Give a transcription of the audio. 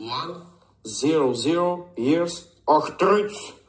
one zero zero years. of truth.